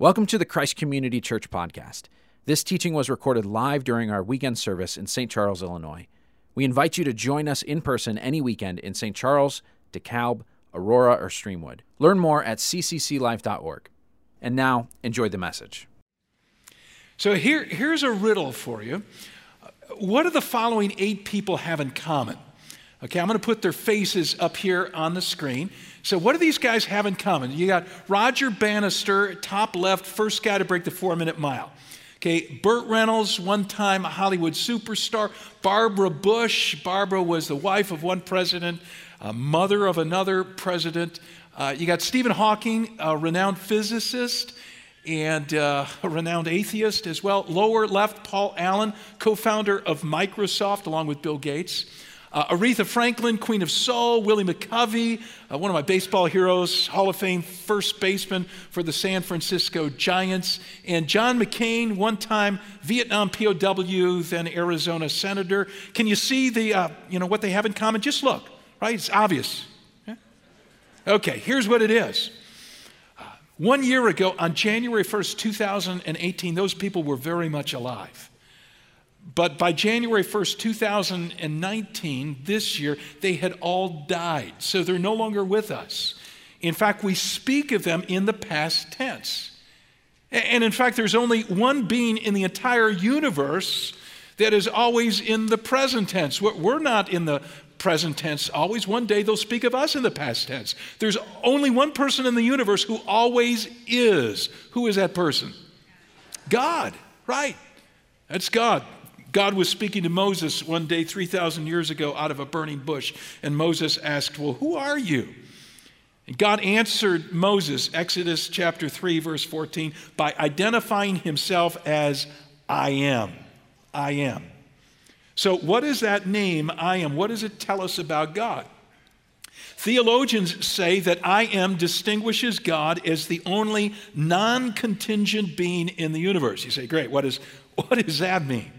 Welcome to the Christ Community Church podcast. This teaching was recorded live during our weekend service in St. Charles, Illinois. We invite you to join us in person any weekend in St. Charles, DeKalb, Aurora, or Streamwood. Learn more at ccclife.org. And now, enjoy the message. So here, here's a riddle for you. What do the following eight people have in common? Okay, I'm going to put their faces up here on the screen. So, what do these guys have in common? You got Roger Bannister, top left, first guy to break the four minute mile. Okay, Burt Reynolds, one time a Hollywood superstar. Barbara Bush, Barbara was the wife of one president, mother of another president. Uh, you got Stephen Hawking, a renowned physicist and uh, a renowned atheist as well. Lower left, Paul Allen, co founder of Microsoft, along with Bill Gates. Uh, Aretha Franklin, Queen of Soul, Willie McCovey, uh, one of my baseball heroes, Hall of Fame first baseman for the San Francisco Giants, and John McCain, one time Vietnam POW, then Arizona Senator. Can you see the, uh, you know, what they have in common? Just look, right? It's obvious. Yeah? Okay, here's what it is. Uh, one year ago, on January 1st, 2018, those people were very much alive. But by January 1st, 2019, this year, they had all died. So they're no longer with us. In fact, we speak of them in the past tense. And in fact, there's only one being in the entire universe that is always in the present tense. We're not in the present tense always. One day they'll speak of us in the past tense. There's only one person in the universe who always is. Who is that person? God, right. That's God. God was speaking to Moses one day 3,000 years ago out of a burning bush, and Moses asked, Well, who are you? And God answered Moses, Exodus chapter 3, verse 14, by identifying himself as I am. I am. So, what is that name, I am? What does it tell us about God? Theologians say that I am distinguishes God as the only non contingent being in the universe. You say, great, what, is, what does that mean?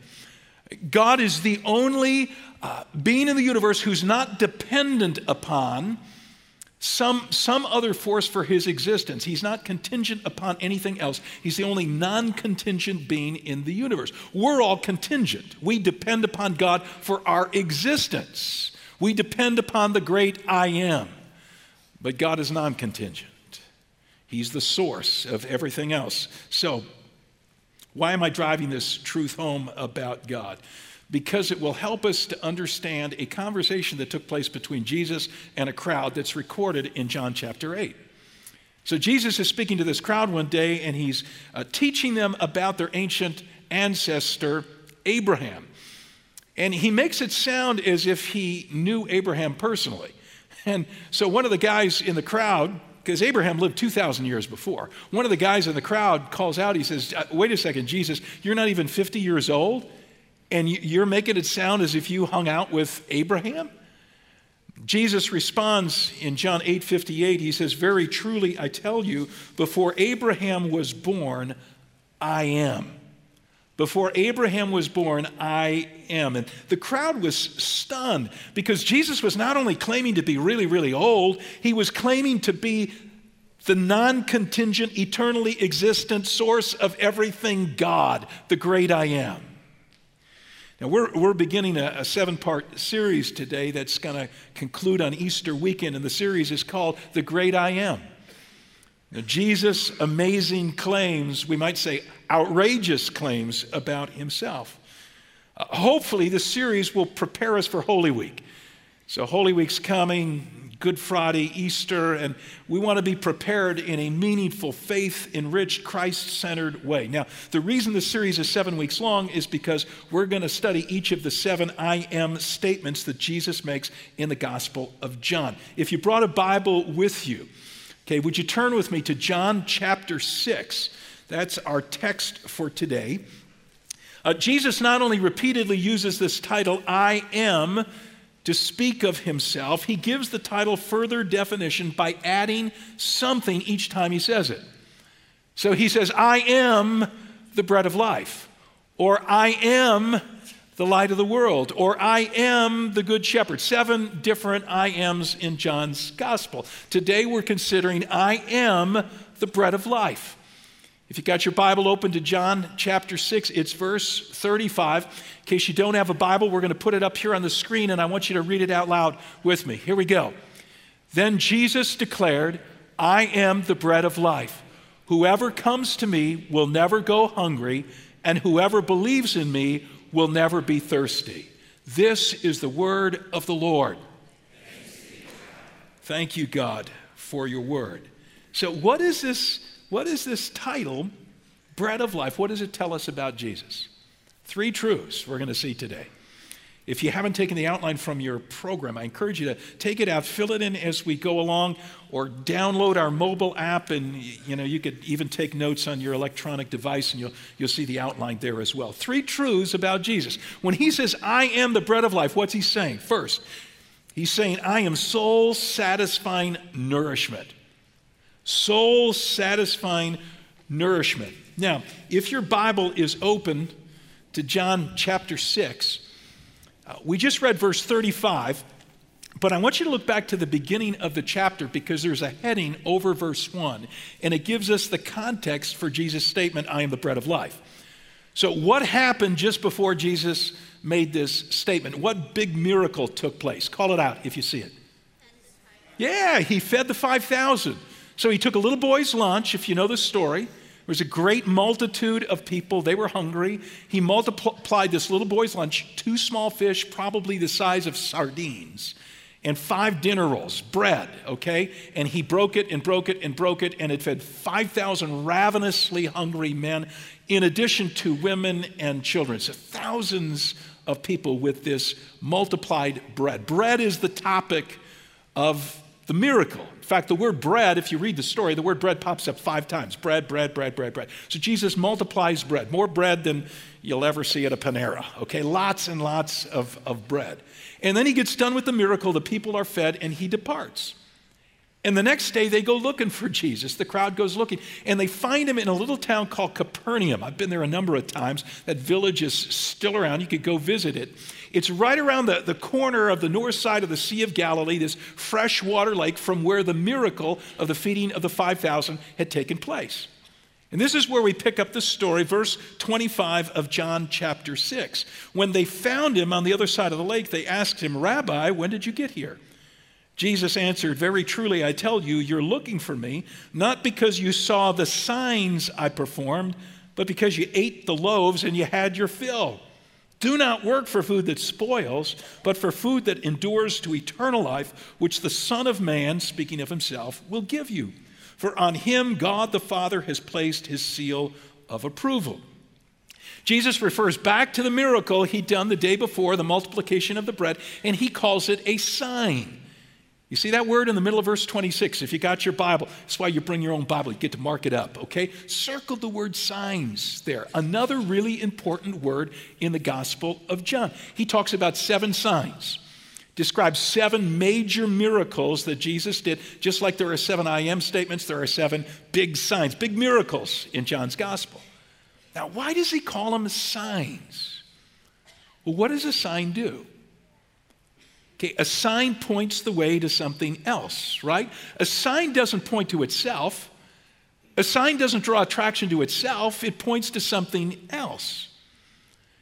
God is the only uh, being in the universe who's not dependent upon some, some other force for his existence. He's not contingent upon anything else. He's the only non contingent being in the universe. We're all contingent. We depend upon God for our existence. We depend upon the great I am. But God is non contingent, He's the source of everything else. So, why am I driving this truth home about God? Because it will help us to understand a conversation that took place between Jesus and a crowd that's recorded in John chapter 8. So Jesus is speaking to this crowd one day and he's uh, teaching them about their ancient ancestor, Abraham. And he makes it sound as if he knew Abraham personally. And so one of the guys in the crowd because Abraham lived 2,000 years before. One of the guys in the crowd calls out, he says, uh, Wait a second, Jesus, you're not even 50 years old, and you're making it sound as if you hung out with Abraham? Jesus responds in John 8 58, he says, Very truly, I tell you, before Abraham was born, I am. Before Abraham was born, I am. And the crowd was stunned because Jesus was not only claiming to be really, really old, he was claiming to be the non contingent, eternally existent source of everything God, the great I am. Now, we're, we're beginning a, a seven part series today that's going to conclude on Easter weekend, and the series is called The Great I Am. Now, Jesus' amazing claims, we might say outrageous claims about himself. Uh, hopefully, the series will prepare us for Holy Week. So, Holy Week's coming, Good Friday, Easter, and we want to be prepared in a meaningful, faith enriched, Christ centered way. Now, the reason the series is seven weeks long is because we're going to study each of the seven I am statements that Jesus makes in the Gospel of John. If you brought a Bible with you, Okay, would you turn with me to John chapter 6? That's our text for today. Uh, Jesus not only repeatedly uses this title, I am, to speak of himself, he gives the title further definition by adding something each time he says it. So he says, I am the bread of life, or I am the light of the world, or I am the good shepherd. Seven different I ams in John's gospel. Today we're considering I am the bread of life. If you got your Bible open to John chapter 6, it's verse 35. In case you don't have a Bible, we're going to put it up here on the screen and I want you to read it out loud with me. Here we go. Then Jesus declared, I am the bread of life. Whoever comes to me will never go hungry, and whoever believes in me will never be thirsty. This is the word of the Lord. Thank you, God, for your word. So, what is this? What is this title, Bread of Life? What does it tell us about Jesus? Three truths we're going to see today. If you haven't taken the outline from your program, I encourage you to take it out, fill it in as we go along, or download our mobile app, and you know you could even take notes on your electronic device, and you'll you'll see the outline there as well. Three truths about Jesus. When he says, "I am the bread of life," what's he saying? First, he's saying, "I am soul satisfying nourishment." Soul satisfying nourishment. Now, if your Bible is open to John chapter 6, uh, we just read verse 35, but I want you to look back to the beginning of the chapter because there's a heading over verse 1, and it gives us the context for Jesus' statement, I am the bread of life. So, what happened just before Jesus made this statement? What big miracle took place? Call it out if you see it. Yeah, he fed the 5,000. So, he took a little boy's lunch, if you know the story. Was a great multitude of people. They were hungry. He multiplied this little boy's lunch, two small fish, probably the size of sardines, and five dinner rolls, bread, okay? And he broke it and broke it and broke it, and it fed 5,000 ravenously hungry men, in addition to women and children. So thousands of people with this multiplied bread. Bread is the topic of the miracle. In fact, the word bread, if you read the story, the word bread pops up five times bread, bread, bread, bread, bread. So Jesus multiplies bread, more bread than you'll ever see at a Panera, okay? Lots and lots of, of bread. And then he gets done with the miracle, the people are fed, and he departs. And the next day, they go looking for Jesus. The crowd goes looking, and they find him in a little town called Capernaum. I've been there a number of times. That village is still around. You could go visit it. It's right around the, the corner of the north side of the Sea of Galilee, this freshwater lake from where the miracle of the feeding of the 5,000 had taken place. And this is where we pick up the story, verse 25 of John chapter 6. When they found him on the other side of the lake, they asked him, Rabbi, when did you get here? Jesus answered, Very truly, I tell you, you're looking for me, not because you saw the signs I performed, but because you ate the loaves and you had your fill. Do not work for food that spoils, but for food that endures to eternal life, which the Son of Man, speaking of himself, will give you. For on him God the Father has placed his seal of approval. Jesus refers back to the miracle he'd done the day before, the multiplication of the bread, and he calls it a sign. You see that word in the middle of verse 26. If you got your Bible, that's why you bring your own Bible. You get to mark it up, okay? Circle the word signs there. Another really important word in the Gospel of John. He talks about seven signs, describes seven major miracles that Jesus did. Just like there are seven I am statements, there are seven big signs, big miracles in John's Gospel. Now, why does he call them signs? Well, what does a sign do? Okay, a sign points the way to something else, right? A sign doesn't point to itself. A sign doesn't draw attraction to itself, it points to something else.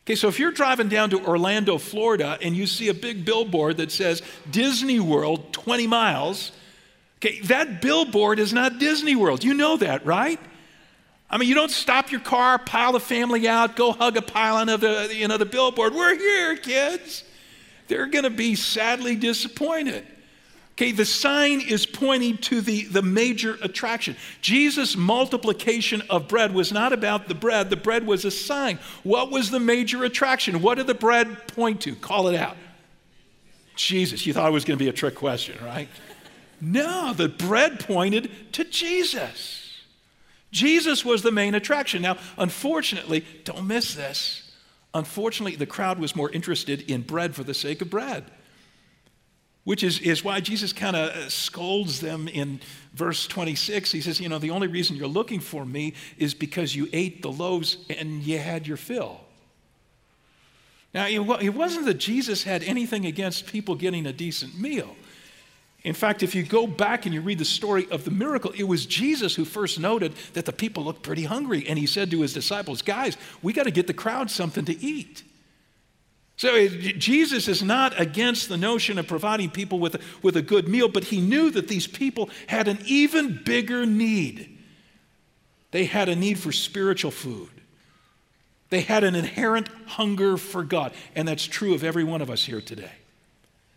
Okay, so if you're driving down to Orlando, Florida, and you see a big billboard that says Disney World 20 miles, okay, that billboard is not Disney World. You know that, right? I mean, you don't stop your car, pile the family out, go hug a pylon of the, you know, the billboard. We're here, kids they're going to be sadly disappointed. Okay, the sign is pointing to the, the major attraction. Jesus' multiplication of bread was not about the bread, the bread was a sign. What was the major attraction? What did the bread point to? Call it out. Jesus. You thought it was going to be a trick question, right? No, the bread pointed to Jesus. Jesus was the main attraction. Now, unfortunately, don't miss this. Unfortunately, the crowd was more interested in bread for the sake of bread, which is, is why Jesus kind of uh, scolds them in verse 26. He says, You know, the only reason you're looking for me is because you ate the loaves and you had your fill. Now, it wasn't that Jesus had anything against people getting a decent meal. In fact, if you go back and you read the story of the miracle, it was Jesus who first noted that the people looked pretty hungry. And he said to his disciples, Guys, we got to get the crowd something to eat. So it, Jesus is not against the notion of providing people with with a good meal, but he knew that these people had an even bigger need. They had a need for spiritual food. They had an inherent hunger for God. And that's true of every one of us here today.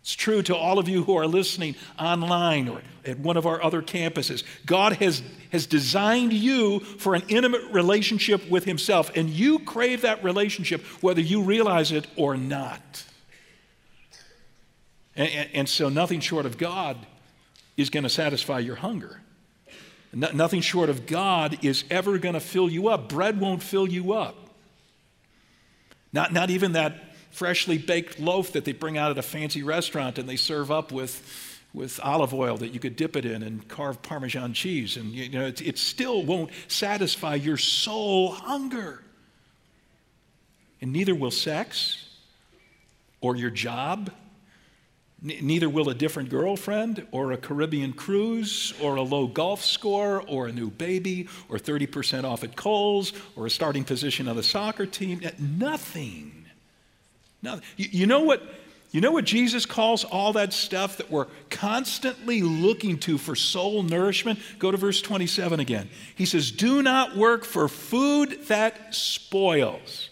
It's true to all of you who are listening online or at one of our other campuses. God has, has designed you for an intimate relationship with Himself, and you crave that relationship whether you realize it or not. And, and, and so, nothing short of God is going to satisfy your hunger. No, nothing short of God is ever going to fill you up. Bread won't fill you up. Not, not even that freshly baked loaf that they bring out at a fancy restaurant and they serve up with, with olive oil that you could dip it in and carve Parmesan cheese. And you know, it, it still won't satisfy your soul hunger. And neither will sex or your job. neither will a different girlfriend or a Caribbean cruise or a low golf score or a new baby or 30% off at Kohl's or a starting position on the soccer team. Nothing now, you know what? You know what Jesus calls all that stuff that we're constantly looking to for soul nourishment? Go to verse 27 again. He says, Do not work for food that spoils.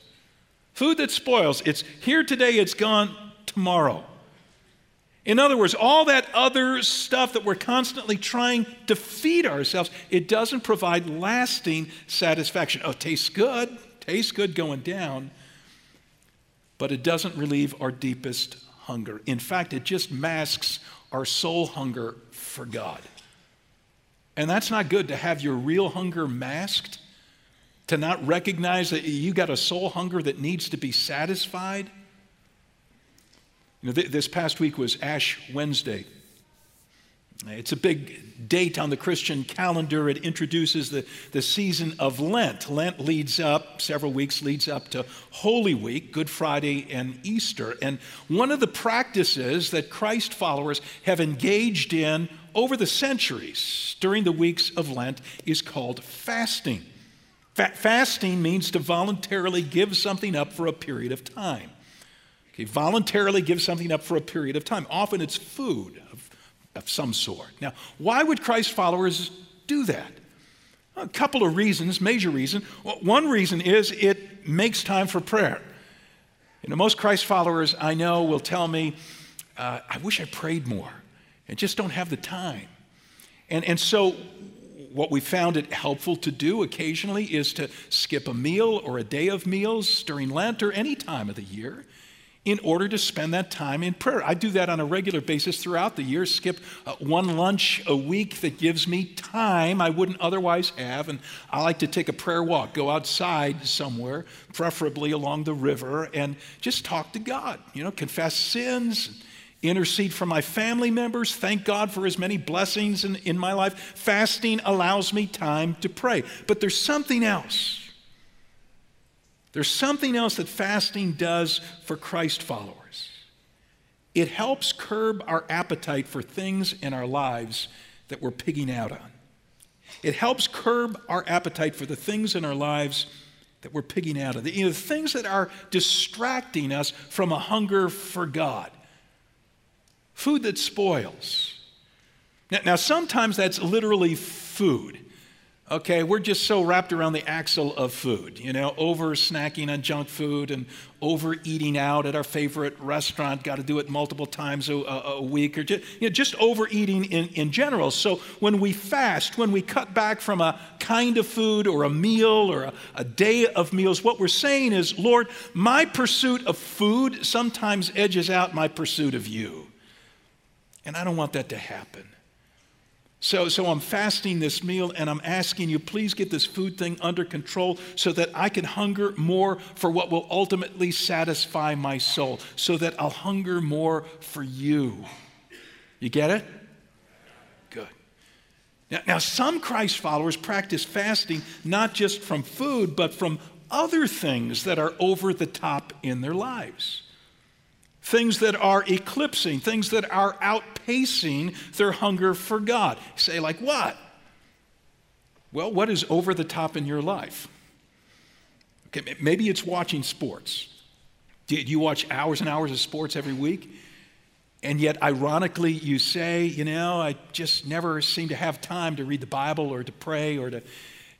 Food that spoils. It's here today, it's gone tomorrow. In other words, all that other stuff that we're constantly trying to feed ourselves, it doesn't provide lasting satisfaction. Oh, tastes good, tastes good going down, but it doesn't relieve our deepest hunger. In fact, it just masks our soul hunger for God. And that's not good to have your real hunger masked, to not recognize that you got a soul hunger that needs to be satisfied. You know, th- this past week was Ash Wednesday. It's a big date on the Christian calendar. It introduces the, the season of Lent. Lent leads up, several weeks leads up to Holy Week, Good Friday, and Easter. And one of the practices that Christ followers have engaged in over the centuries during the weeks of Lent is called fasting. Fa- fasting means to voluntarily give something up for a period of time. Okay, voluntarily give something up for a period of time. Often it's food, of some sort. Now, why would Christ followers do that? A couple of reasons, major reason. One reason is it makes time for prayer. You know, most Christ followers I know will tell me, uh, I wish I prayed more and just don't have the time. And, and so, what we found it helpful to do occasionally is to skip a meal or a day of meals during Lent or any time of the year in order to spend that time in prayer. I do that on a regular basis throughout the year, skip uh, one lunch a week that gives me time I wouldn't otherwise have. And I like to take a prayer walk, go outside somewhere, preferably along the river, and just talk to God, you know, confess sins. Intercede for my family members. Thank God for His many blessings in, in my life. Fasting allows me time to pray. But there's something else. There's something else that fasting does for Christ followers. It helps curb our appetite for things in our lives that we're pigging out on. It helps curb our appetite for the things in our lives that we're pigging out on. The, you know, things that are distracting us from a hunger for God. Food that spoils. Now, now sometimes that's literally food. Okay, we're just so wrapped around the axle of food, you know, over snacking on junk food and over eating out at our favorite restaurant, got to do it multiple times a, a, week, or just, you know, just overeating in, in general. So when we fast, when we cut back from a kind of food or a meal or a, a day of meals, what we're saying is, Lord, my pursuit of food sometimes edges out my pursuit of you. And I don't want that to happen. So, so I'm fasting this meal and I'm asking you, please get this food thing under control so that I can hunger more for what will ultimately satisfy my soul, so that I'll hunger more for you. You get it? Good. Now, now some Christ followers practice fasting not just from food, but from other things that are over the top in their lives. Things that are eclipsing, things that are outpacing their hunger for God. You say, like what? Well, what is over the top in your life? Okay, maybe it's watching sports. Do you watch hours and hours of sports every week? And yet, ironically, you say, you know, I just never seem to have time to read the Bible or to pray or to,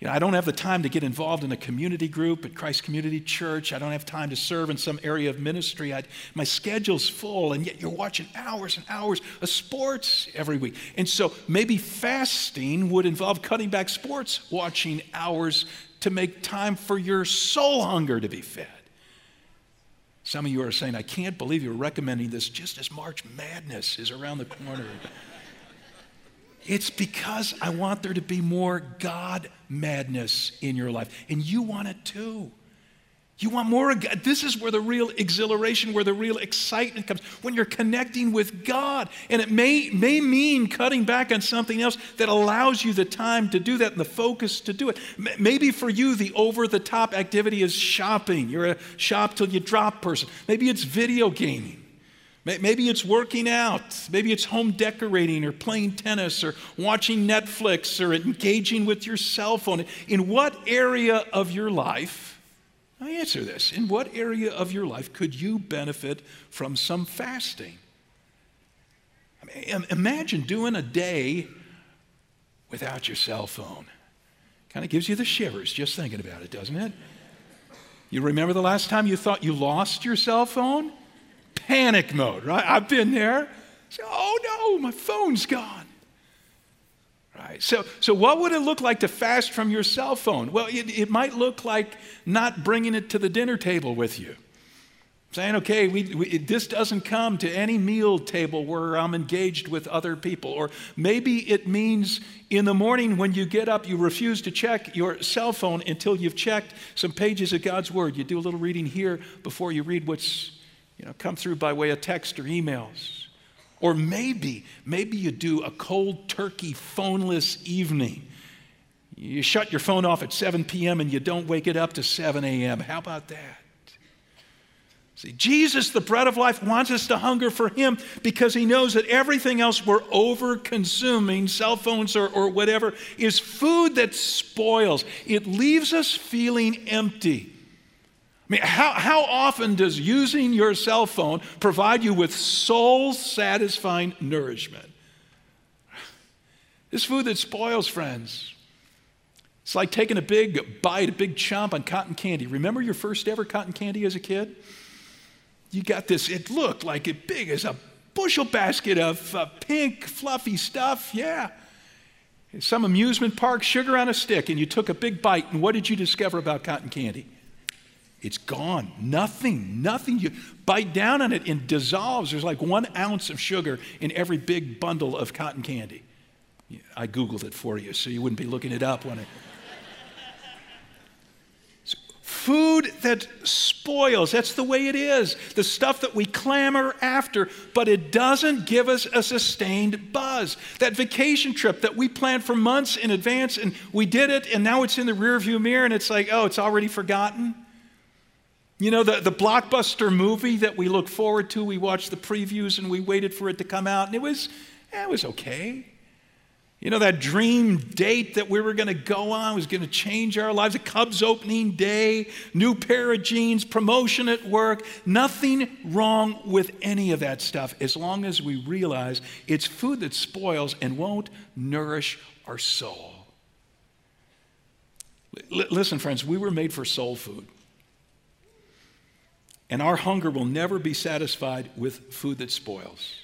you know, I don't have the time to get involved in a community group at Christ Community Church. I don't have time to serve in some area of ministry. I, my schedule's full, and yet you're watching hours and hours of sports every week. And so maybe fasting would involve cutting back sports watching hours to make time for your soul hunger to be fed. Some of you are saying, I can't believe you're recommending this just as March Madness is around the corner. it's because I want there to be more God madness in your life, and you want it too. You want more of God. This is where the real exhilaration, where the real excitement comes, when you're connecting with God. And it may, may mean cutting back on something else that allows you the time to do that and the focus to do it. Maybe for you, the over the top activity is shopping. You're a shop till you drop person. Maybe it's video gaming. Maybe it's working out. Maybe it's home decorating or playing tennis or watching Netflix or engaging with your cell phone. In what area of your life? I answer this. In what area of your life could you benefit from some fasting? I mean, imagine doing a day without your cell phone. Kind of gives you the shivers just thinking about it, doesn't it? You remember the last time you thought you lost your cell phone? Panic mode, right? I've been there. oh no, my phone's gone. Right? So, so, what would it look like to fast from your cell phone? Well, it, it might look like not bringing it to the dinner table with you. Saying, okay, we, we, this doesn't come to any meal table where I'm engaged with other people. Or maybe it means in the morning when you get up, you refuse to check your cell phone until you've checked some pages of God's Word. You do a little reading here before you read what's you know, come through by way of text or emails. Or maybe, maybe you do a cold turkey phoneless evening. You shut your phone off at 7 p.m. and you don't wake it up to 7 a.m. How about that? See, Jesus, the bread of life, wants us to hunger for Him because He knows that everything else we're over consuming, cell phones or, or whatever, is food that spoils. It leaves us feeling empty. I mean, how, how often does using your cell phone provide you with soul satisfying nourishment? This food that spoils, friends. It's like taking a big bite, a big chomp on cotton candy. Remember your first ever cotton candy as a kid? You got this, it looked like it big as a bushel basket of uh, pink, fluffy stuff. Yeah. Some amusement park, sugar on a stick, and you took a big bite, and what did you discover about cotton candy? It's gone. Nothing, nothing. You bite down on it and dissolves. There's like one ounce of sugar in every big bundle of cotton candy. I Googled it for you so you wouldn't be looking it up when it. Food that spoils, that's the way it is. The stuff that we clamor after, but it doesn't give us a sustained buzz. That vacation trip that we planned for months in advance and we did it and now it's in the rearview mirror and it's like, oh, it's already forgotten. You know, the, the blockbuster movie that we look forward to, we watched the previews and we waited for it to come out, and it was, eh, it was okay. You know, that dream date that we were going to go on was going to change our lives. A Cubs opening day, new pair of jeans, promotion at work. Nothing wrong with any of that stuff as long as we realize it's food that spoils and won't nourish our soul. L- listen, friends, we were made for soul food. And our hunger will never be satisfied with food that spoils.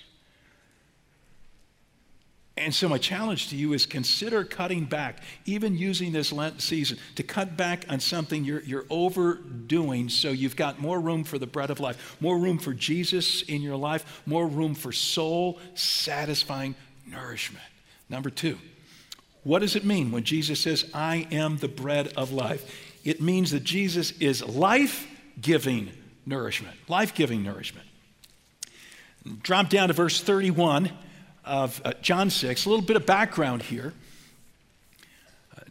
And so, my challenge to you is consider cutting back, even using this Lent season, to cut back on something you're, you're overdoing so you've got more room for the bread of life, more room for Jesus in your life, more room for soul satisfying nourishment. Number two, what does it mean when Jesus says, I am the bread of life? It means that Jesus is life giving nourishment, life giving nourishment. Drop down to verse 31 of uh, John 6, a little bit of background here.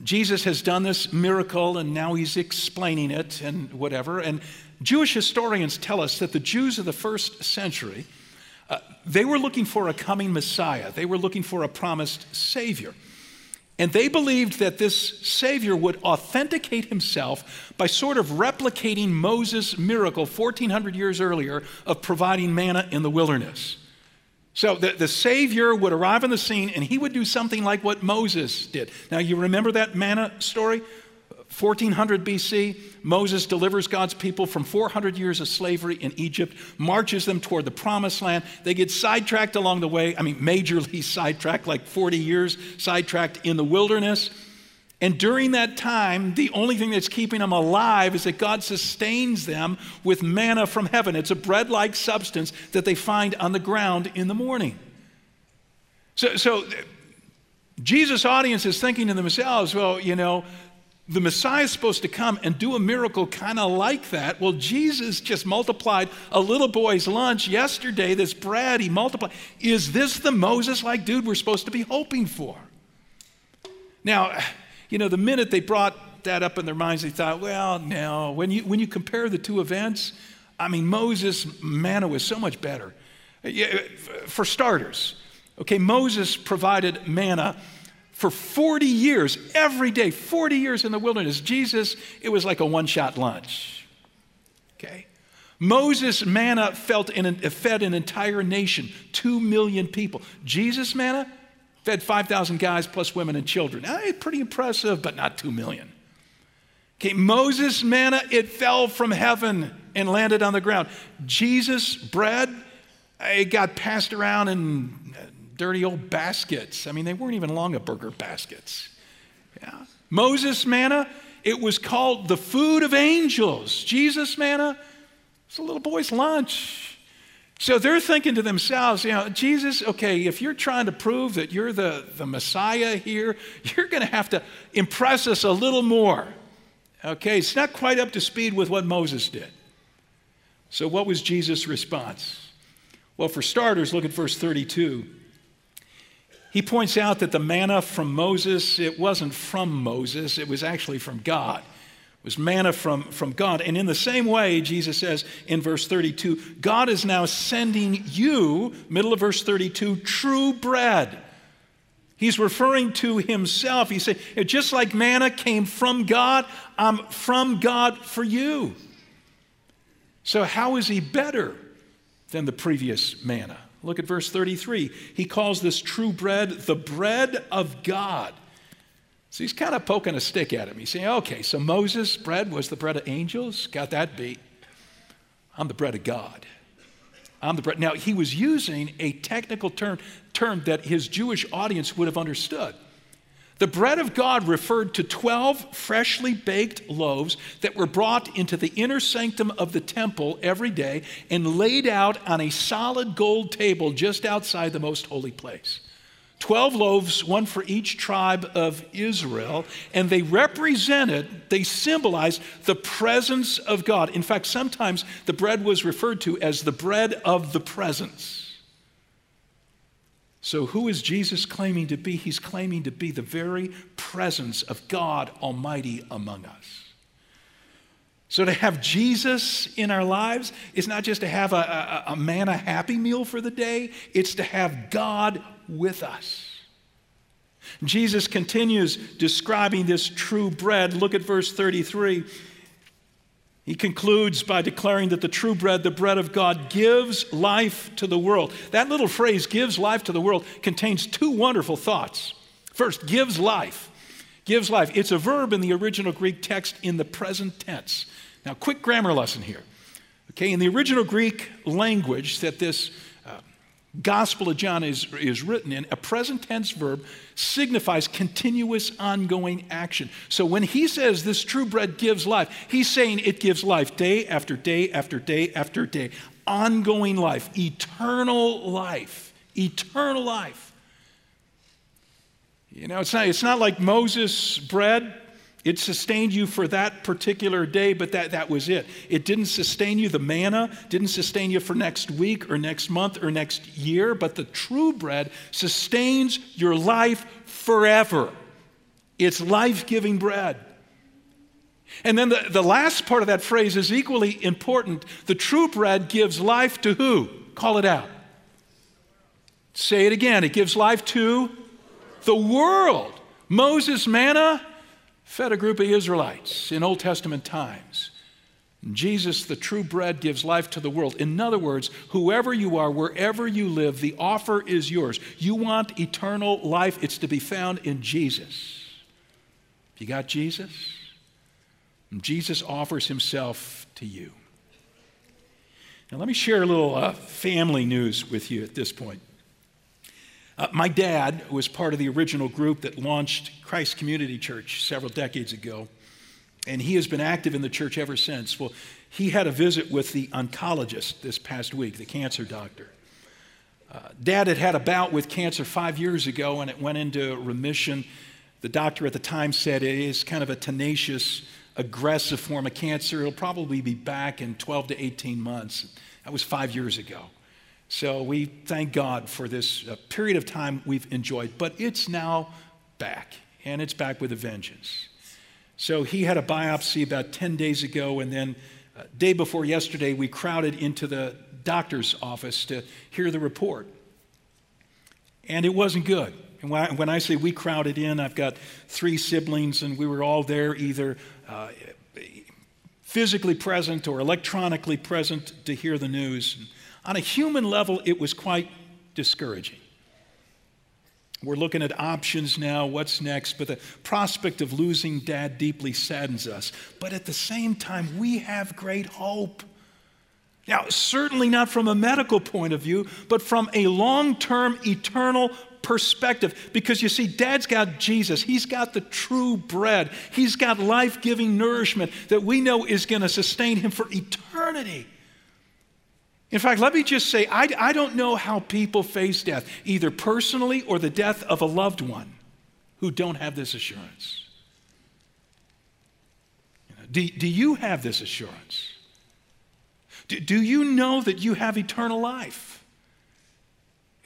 Jesus has done this miracle and now he's explaining it and whatever. And Jewish historians tell us that the Jews of the first century, uh, they were looking for a coming Messiah, they were looking for a promised Savior. And they believed that this Savior would authenticate himself by sort of replicating Moses' miracle 1400 years earlier of providing manna in the wilderness. So the, the Savior would arrive on the scene and he would do something like what Moses did. Now, you remember that manna story? 1400 BC, Moses delivers God's people from 400 years of slavery in Egypt, marches them toward the promised land. They get sidetracked along the way. I mean, majorly sidetracked, like 40 years sidetracked in the wilderness. And during that time, the only thing that's keeping them alive is that God sustains them with manna from heaven. It's a bread like substance that they find on the ground in the morning. So, so Jesus' audience is thinking to themselves, well, you know, the Messiah is supposed to come and do a miracle kind of like that. Well, Jesus just multiplied a little boy's lunch yesterday, this bread, he multiplied. Is this the Moses like dude we're supposed to be hoping for? Now, you know, the minute they brought that up in their minds, they thought, well, no. When you, when you compare the two events, I mean, Moses' manna was so much better. For starters, okay, Moses provided manna for 40 years, every day, 40 years in the wilderness. Jesus, it was like a one shot lunch. Okay? Moses' manna felt in fed an entire nation, two million people. Jesus' manna Fed 5,000 guys plus women and children. Now, pretty impressive, but not 2 million. Okay, Moses' manna, it fell from heaven and landed on the ground. Jesus' bread, it got passed around in dirty old baskets. I mean, they weren't even Longaberger baskets. Yeah. Moses' manna, it was called the food of angels. Jesus' manna, it's a little boy's lunch. So they're thinking to themselves, you know, Jesus, okay, if you're trying to prove that you're the, the Messiah here, you're going to have to impress us a little more. Okay, it's not quite up to speed with what Moses did. So, what was Jesus' response? Well, for starters, look at verse 32. He points out that the manna from Moses, it wasn't from Moses, it was actually from God It was manna from, from God. And in the same way, Jesus says in verse 32, God is now sending you, middle of verse 32, true bread. He's referring to himself. He's saying, just like manna came from God, I'm from God for you. So, how is he better than the previous manna? Look at verse 33. He calls this true bread the bread of God. So he's kind of poking a stick at him. He's saying, okay, so Moses' bread was the bread of angels. Got that beat. I'm the bread of God. I'm the bread. Now, he was using a technical term, term that his Jewish audience would have understood. The bread of God referred to 12 freshly baked loaves that were brought into the inner sanctum of the temple every day and laid out on a solid gold table just outside the most holy place. 12 loaves, one for each tribe of Israel, and they represented, they symbolized the presence of God. In fact, sometimes the bread was referred to as the bread of the presence. So, who is Jesus claiming to be? He's claiming to be the very presence of God Almighty among us. So, to have Jesus in our lives is not just to have a, a, a manna happy meal for the day, it's to have God with us. Jesus continues describing this true bread. Look at verse 33. He concludes by declaring that the true bread, the bread of God, gives life to the world. That little phrase, gives life to the world, contains two wonderful thoughts. First, gives life. Gives life. It's a verb in the original Greek text in the present tense. Now, quick grammar lesson here. Okay, in the original Greek language that this Gospel of John is, is written in, a present tense verb signifies continuous ongoing action. So when he says this true bread gives life, he's saying it gives life day after day after day after day. Ongoing life, eternal life, eternal life. You know, it's not, it's not like Moses' bread it sustained you for that particular day, but that, that was it. It didn't sustain you, the manna didn't sustain you for next week or next month or next year, but the true bread sustains your life forever. It's life giving bread. And then the, the last part of that phrase is equally important. The true bread gives life to who? Call it out. Say it again. It gives life to the world. Moses' manna fed a group of Israelites in Old Testament times. Jesus, the true bread, gives life to the world. In other words, whoever you are, wherever you live, the offer is yours. You want eternal life, it's to be found in Jesus. You got Jesus? Jesus offers himself to you. Now, let me share a little uh, family news with you at this point. Uh, my dad was part of the original group that launched Christ Community Church several decades ago, and he has been active in the church ever since. Well, he had a visit with the oncologist this past week, the cancer doctor. Uh, Dad had had a bout with cancer five years ago, and it went into remission. The doctor at the time said it is kind of a tenacious, aggressive form of cancer. It'll probably be back in 12 to 18 months. That was five years ago. So we thank God for this uh, period of time we've enjoyed, but it's now back, and it's back with a vengeance. So he had a biopsy about 10 days ago, and then uh, day before yesterday, we crowded into the doctor's office to hear the report. And it wasn't good. And when I, when I say we crowded in, I've got three siblings, and we were all there either uh, physically present or electronically present to hear the news. On a human level, it was quite discouraging. We're looking at options now, what's next, but the prospect of losing dad deeply saddens us. But at the same time, we have great hope. Now, certainly not from a medical point of view, but from a long term, eternal perspective. Because you see, dad's got Jesus. He's got the true bread. He's got life giving nourishment that we know is going to sustain him for eternity. In fact, let me just say, I, I don't know how people face death, either personally or the death of a loved one, who don't have this assurance. Do, do you have this assurance? Do, do you know that you have eternal life?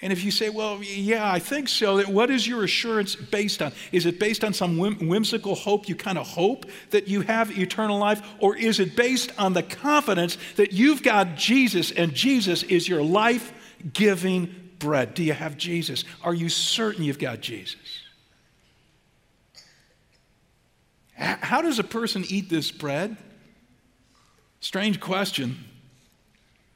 And if you say, well, yeah, I think so, what is your assurance based on? Is it based on some whimsical hope you kind of hope that you have eternal life? Or is it based on the confidence that you've got Jesus and Jesus is your life giving bread? Do you have Jesus? Are you certain you've got Jesus? How does a person eat this bread? Strange question.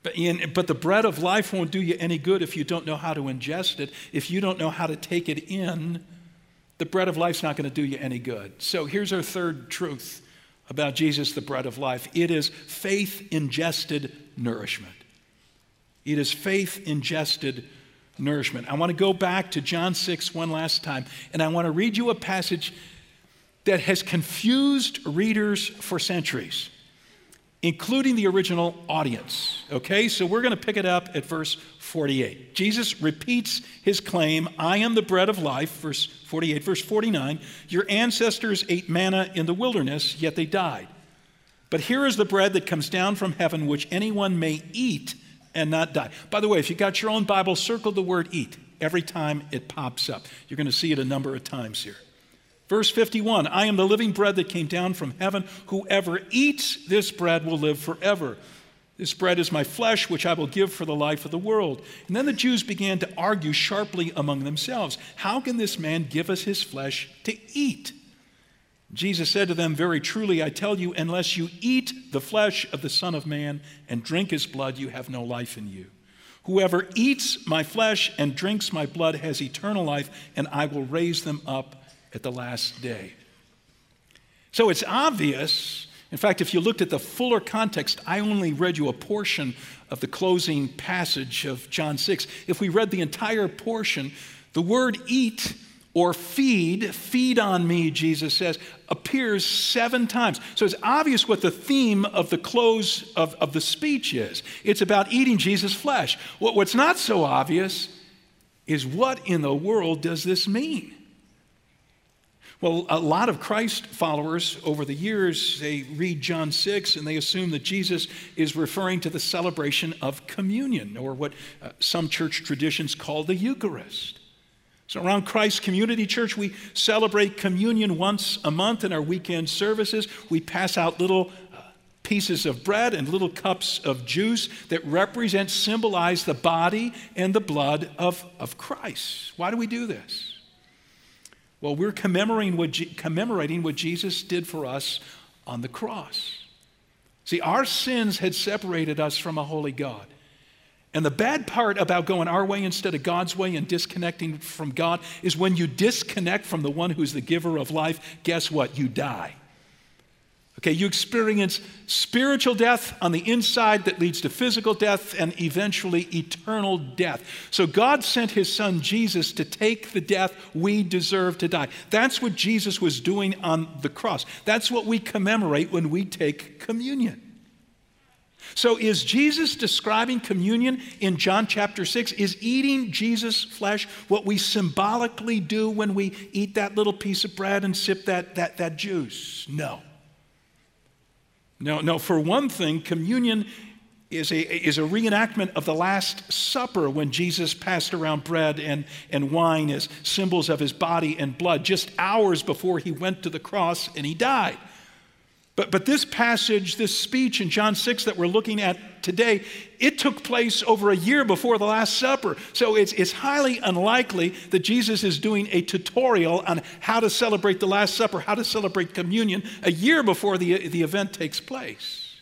But, but the bread of life won't do you any good if you don't know how to ingest it. If you don't know how to take it in, the bread of life's not going to do you any good. So here's our third truth about Jesus, the bread of life it is faith ingested nourishment. It is faith ingested nourishment. I want to go back to John 6 one last time, and I want to read you a passage that has confused readers for centuries including the original audience. Okay, so we're going to pick it up at verse 48. Jesus repeats his claim, I am the bread of life, verse 48. Verse 49, your ancestors ate manna in the wilderness, yet they died. But here is the bread that comes down from heaven, which anyone may eat and not die. By the way, if you got your own Bible, circle the word eat every time it pops up. You're going to see it a number of times here. Verse 51 I am the living bread that came down from heaven. Whoever eats this bread will live forever. This bread is my flesh, which I will give for the life of the world. And then the Jews began to argue sharply among themselves How can this man give us his flesh to eat? Jesus said to them, Very truly, I tell you, unless you eat the flesh of the Son of Man and drink his blood, you have no life in you. Whoever eats my flesh and drinks my blood has eternal life, and I will raise them up at the last day. So it's obvious. In fact, if you looked at the fuller context, I only read you a portion of the closing passage of John 6. If we read the entire portion, the word eat or feed, feed on me, Jesus says, appears seven times. So it's obvious what the theme of the close of, of the speech is. It's about eating Jesus' flesh. What, what's not so obvious is what in the world does this mean? Well, a lot of Christ followers over the years, they read John 6 and they assume that Jesus is referring to the celebration of communion, or what uh, some church traditions call the Eucharist. So, around Christ Community Church, we celebrate communion once a month in our weekend services. We pass out little uh, pieces of bread and little cups of juice that represent, symbolize the body and the blood of, of Christ. Why do we do this? Well, we're commemorating what, commemorating what Jesus did for us on the cross. See, our sins had separated us from a holy God. And the bad part about going our way instead of God's way and disconnecting from God is when you disconnect from the one who's the giver of life, guess what? You die. Okay, you experience spiritual death on the inside that leads to physical death and eventually eternal death. So God sent his son Jesus to take the death we deserve to die. That's what Jesus was doing on the cross. That's what we commemorate when we take communion. So, is Jesus describing communion in John chapter 6? Is eating Jesus' flesh what we symbolically do when we eat that little piece of bread and sip that, that, that juice? No. No, no. For one thing, communion is a, is a reenactment of the Last Supper when Jesus passed around bread and, and wine as symbols of his body and blood just hours before he went to the cross and he died. But, but this passage, this speech in John 6 that we're looking at today, it took place over a year before the Last Supper. So it's, it's highly unlikely that Jesus is doing a tutorial on how to celebrate the Last Supper, how to celebrate communion, a year before the, the event takes place.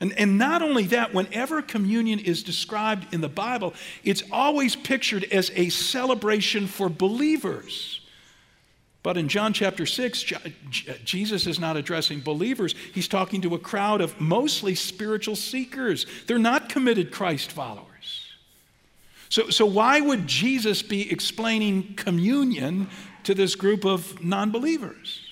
And, and not only that, whenever communion is described in the Bible, it's always pictured as a celebration for believers. But in John chapter 6, Jesus is not addressing believers. He's talking to a crowd of mostly spiritual seekers. They're not committed Christ followers. So, so why would Jesus be explaining communion to this group of non believers?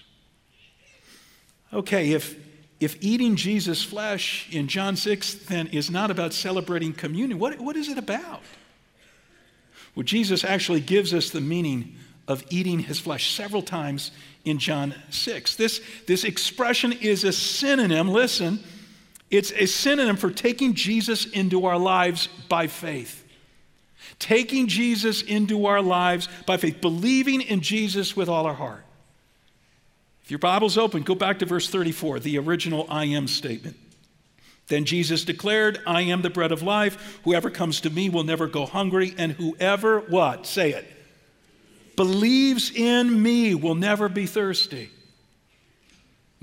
Okay, if, if eating Jesus' flesh in John 6 then is not about celebrating communion, what, what is it about? Well, Jesus actually gives us the meaning of eating his flesh several times in John 6. This, this expression is a synonym, listen, it's a synonym for taking Jesus into our lives by faith. Taking Jesus into our lives by faith, believing in Jesus with all our heart. If your Bible's open, go back to verse 34, the original I am statement. Then Jesus declared, I am the bread of life. Whoever comes to me will never go hungry, and whoever, what? Say it believes in me will never be thirsty.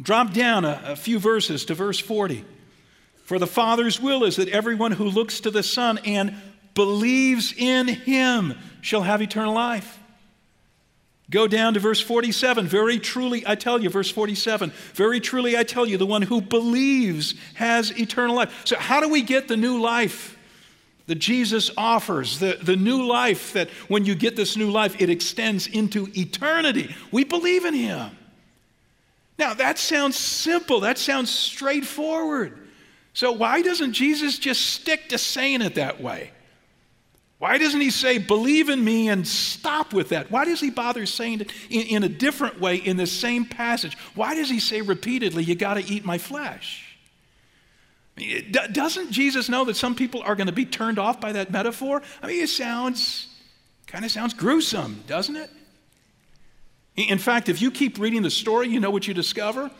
Drop down a, a, few verses to verse 40. For the Father's will is that everyone who looks to the Son and believes in him shall have eternal life. Go down to verse 47. Very truly, I tell you, verse 47, very truly, I tell you, the one who believes has eternal life. So, how do we get the new life? That Jesus offers, the, the new life that when you get this new life, it extends into eternity. We believe in Him. Now, that sounds simple, that sounds straightforward. So, why doesn't Jesus just stick to saying it that way? Why doesn't he say, believe in me and stop with that? Why does he bother saying it in, in a different way in the same passage? Why does he say repeatedly, you got to eat my flesh? Doesn't Jesus know that some people are going to be turned off by that metaphor? I mean, it sounds kind of sounds gruesome, doesn't it? In fact, if you keep reading the story, you know what you discover?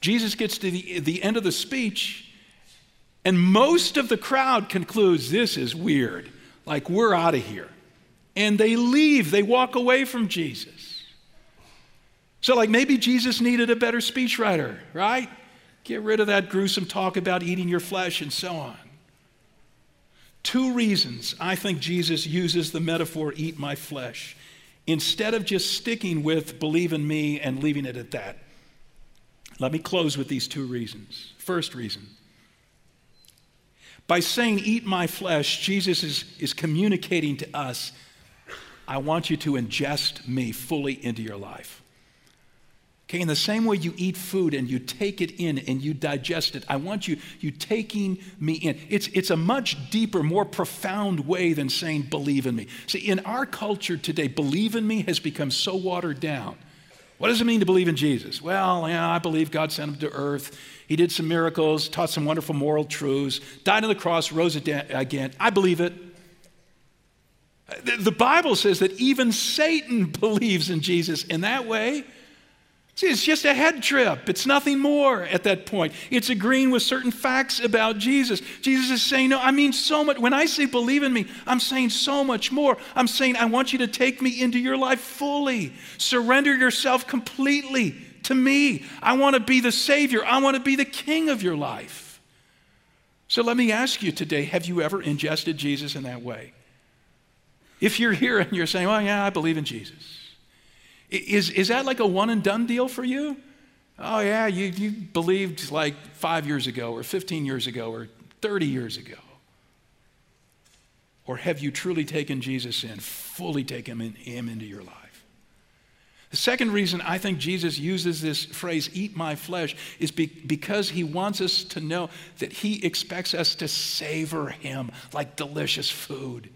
Jesus gets to the, the end of the speech, and most of the crowd concludes this is weird. Like, we're out of here. And they leave, they walk away from Jesus. So, like, maybe Jesus needed a better speechwriter, right? Get rid of that gruesome talk about eating your flesh and so on. Two reasons I think Jesus uses the metaphor, eat my flesh, instead of just sticking with believe in me and leaving it at that. Let me close with these two reasons. First reason by saying, Eat my flesh, Jesus is, is communicating to us, I want you to ingest me fully into your life. Okay, in the same way you eat food and you take it in and you digest it, I want you, you taking me in. It's, it's a much deeper, more profound way than saying, believe in me. See, in our culture today, believe in me has become so watered down. What does it mean to believe in Jesus? Well, yeah, I believe God sent him to earth. He did some miracles, taught some wonderful moral truths, died on the cross, rose again. I believe it. The Bible says that even Satan believes in Jesus in that way. It's just a head trip. It's nothing more at that point. It's agreeing with certain facts about Jesus. Jesus is saying, No, I mean so much. When I say believe in me, I'm saying so much more. I'm saying, I want you to take me into your life fully. Surrender yourself completely to me. I want to be the Savior, I want to be the King of your life. So let me ask you today have you ever ingested Jesus in that way? If you're here and you're saying, Well, yeah, I believe in Jesus. Is, is that like a one and done deal for you? Oh, yeah, you, you believed like five years ago, or 15 years ago, or 30 years ago. Or have you truly taken Jesus in, fully taken him, in, him into your life? The second reason I think Jesus uses this phrase, eat my flesh, is be, because he wants us to know that he expects us to savor him like delicious food.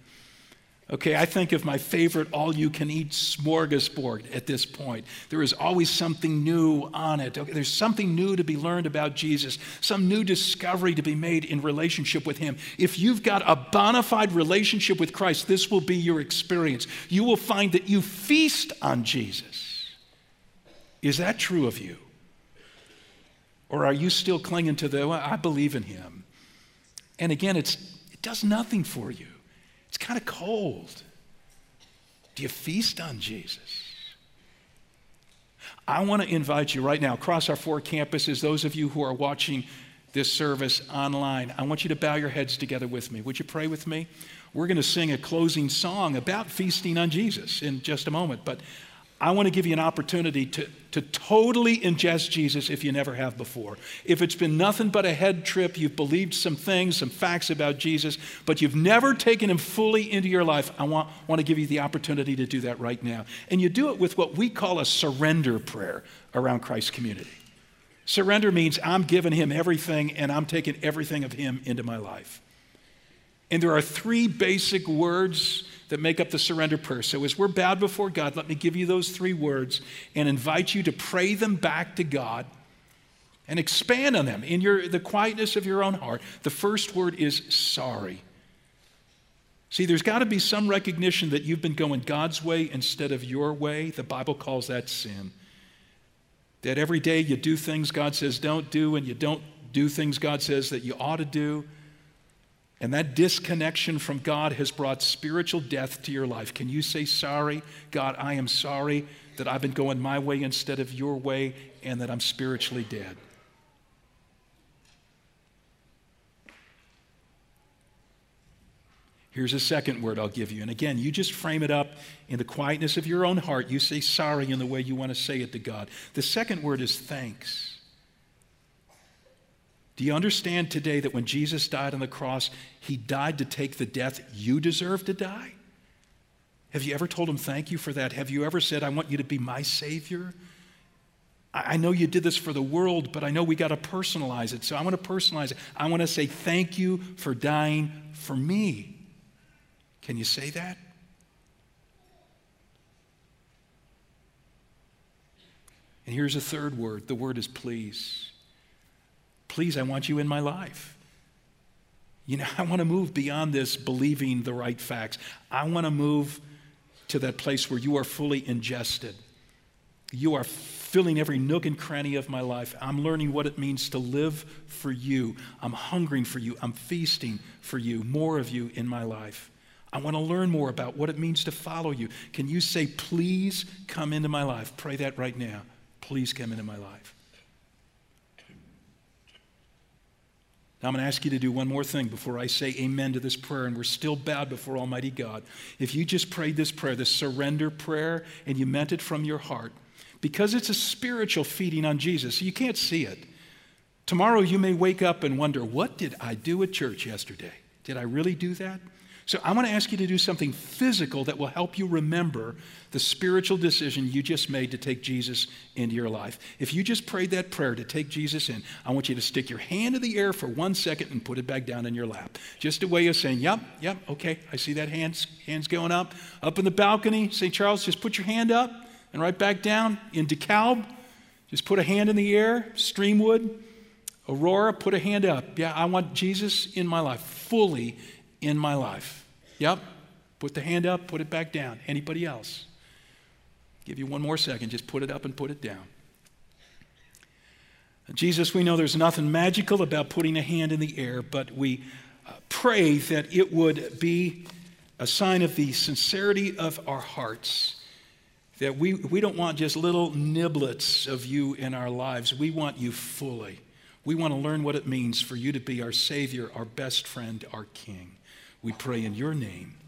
Okay, I think of my favorite all you can eat smorgasbord at this point. There is always something new on it. Okay, there's something new to be learned about Jesus, some new discovery to be made in relationship with Him. If you've got a bona fide relationship with Christ, this will be your experience. You will find that you feast on Jesus. Is that true of you? Or are you still clinging to the, well, I believe in Him? And again, it's, it does nothing for you. It's kind of cold. Do you feast on Jesus? I want to invite you right now across our four campuses, those of you who are watching this service online, I want you to bow your heads together with me. Would you pray with me? We're going to sing a closing song about feasting on Jesus in just a moment, but I want to give you an opportunity to, to totally ingest Jesus if you never have before. If it's been nothing but a head trip, you've believed some things, some facts about Jesus, but you've never taken him fully into your life, I want, want to give you the opportunity to do that right now. And you do it with what we call a surrender prayer around Christ's community. Surrender means I'm giving him everything and I'm taking everything of him into my life. And there are three basic words that make up the surrender prayer. So, as we're bowed before God, let me give you those three words and invite you to pray them back to God and expand on them in your, the quietness of your own heart. The first word is sorry. See, there's got to be some recognition that you've been going God's way instead of your way. The Bible calls that sin. That every day you do things God says don't do, and you don't do things God says that you ought to do. And that disconnection from God has brought spiritual death to your life. Can you say, Sorry, God, I am sorry that I've been going my way instead of your way and that I'm spiritually dead? Here's a second word I'll give you. And again, you just frame it up in the quietness of your own heart. You say sorry in the way you want to say it to God. The second word is thanks. Do you understand today that when Jesus died on the cross, he died to take the death you deserve to die? Have you ever told him thank you for that? Have you ever said, I want you to be my Savior? I know you did this for the world, but I know we got to personalize it. So I want to personalize it. I want to say thank you for dying for me. Can you say that? And here's a third word the word is please. Please, I want you in my life. You know, I want to move beyond this believing the right facts. I want to move to that place where you are fully ingested. You are filling every nook and cranny of my life. I'm learning what it means to live for you. I'm hungering for you. I'm feasting for you, more of you in my life. I want to learn more about what it means to follow you. Can you say, please come into my life? Pray that right now. Please come into my life. Now, I'm going to ask you to do one more thing before I say amen to this prayer, and we're still bowed before Almighty God. If you just prayed this prayer, this surrender prayer, and you meant it from your heart, because it's a spiritual feeding on Jesus, you can't see it. Tomorrow you may wake up and wonder, what did I do at church yesterday? Did I really do that? So I want to ask you to do something physical that will help you remember the spiritual decision you just made to take Jesus into your life. If you just prayed that prayer to take Jesus in, I want you to stick your hand in the air for one second and put it back down in your lap. Just a way of saying, yep, yep, okay, I see that hands, hands going up. Up in the balcony, St. Charles, just put your hand up and right back down. In DeKalb, just put a hand in the air. Streamwood, Aurora, put a hand up. Yeah, I want Jesus in my life fully in my life. Yep. Put the hand up, put it back down. Anybody else? Give you one more second. Just put it up and put it down. Jesus, we know there's nothing magical about putting a hand in the air, but we uh, pray that it would be a sign of the sincerity of our hearts. That we, we don't want just little niblets of you in our lives. We want you fully. We want to learn what it means for you to be our Savior, our best friend, our King. We pray in your name.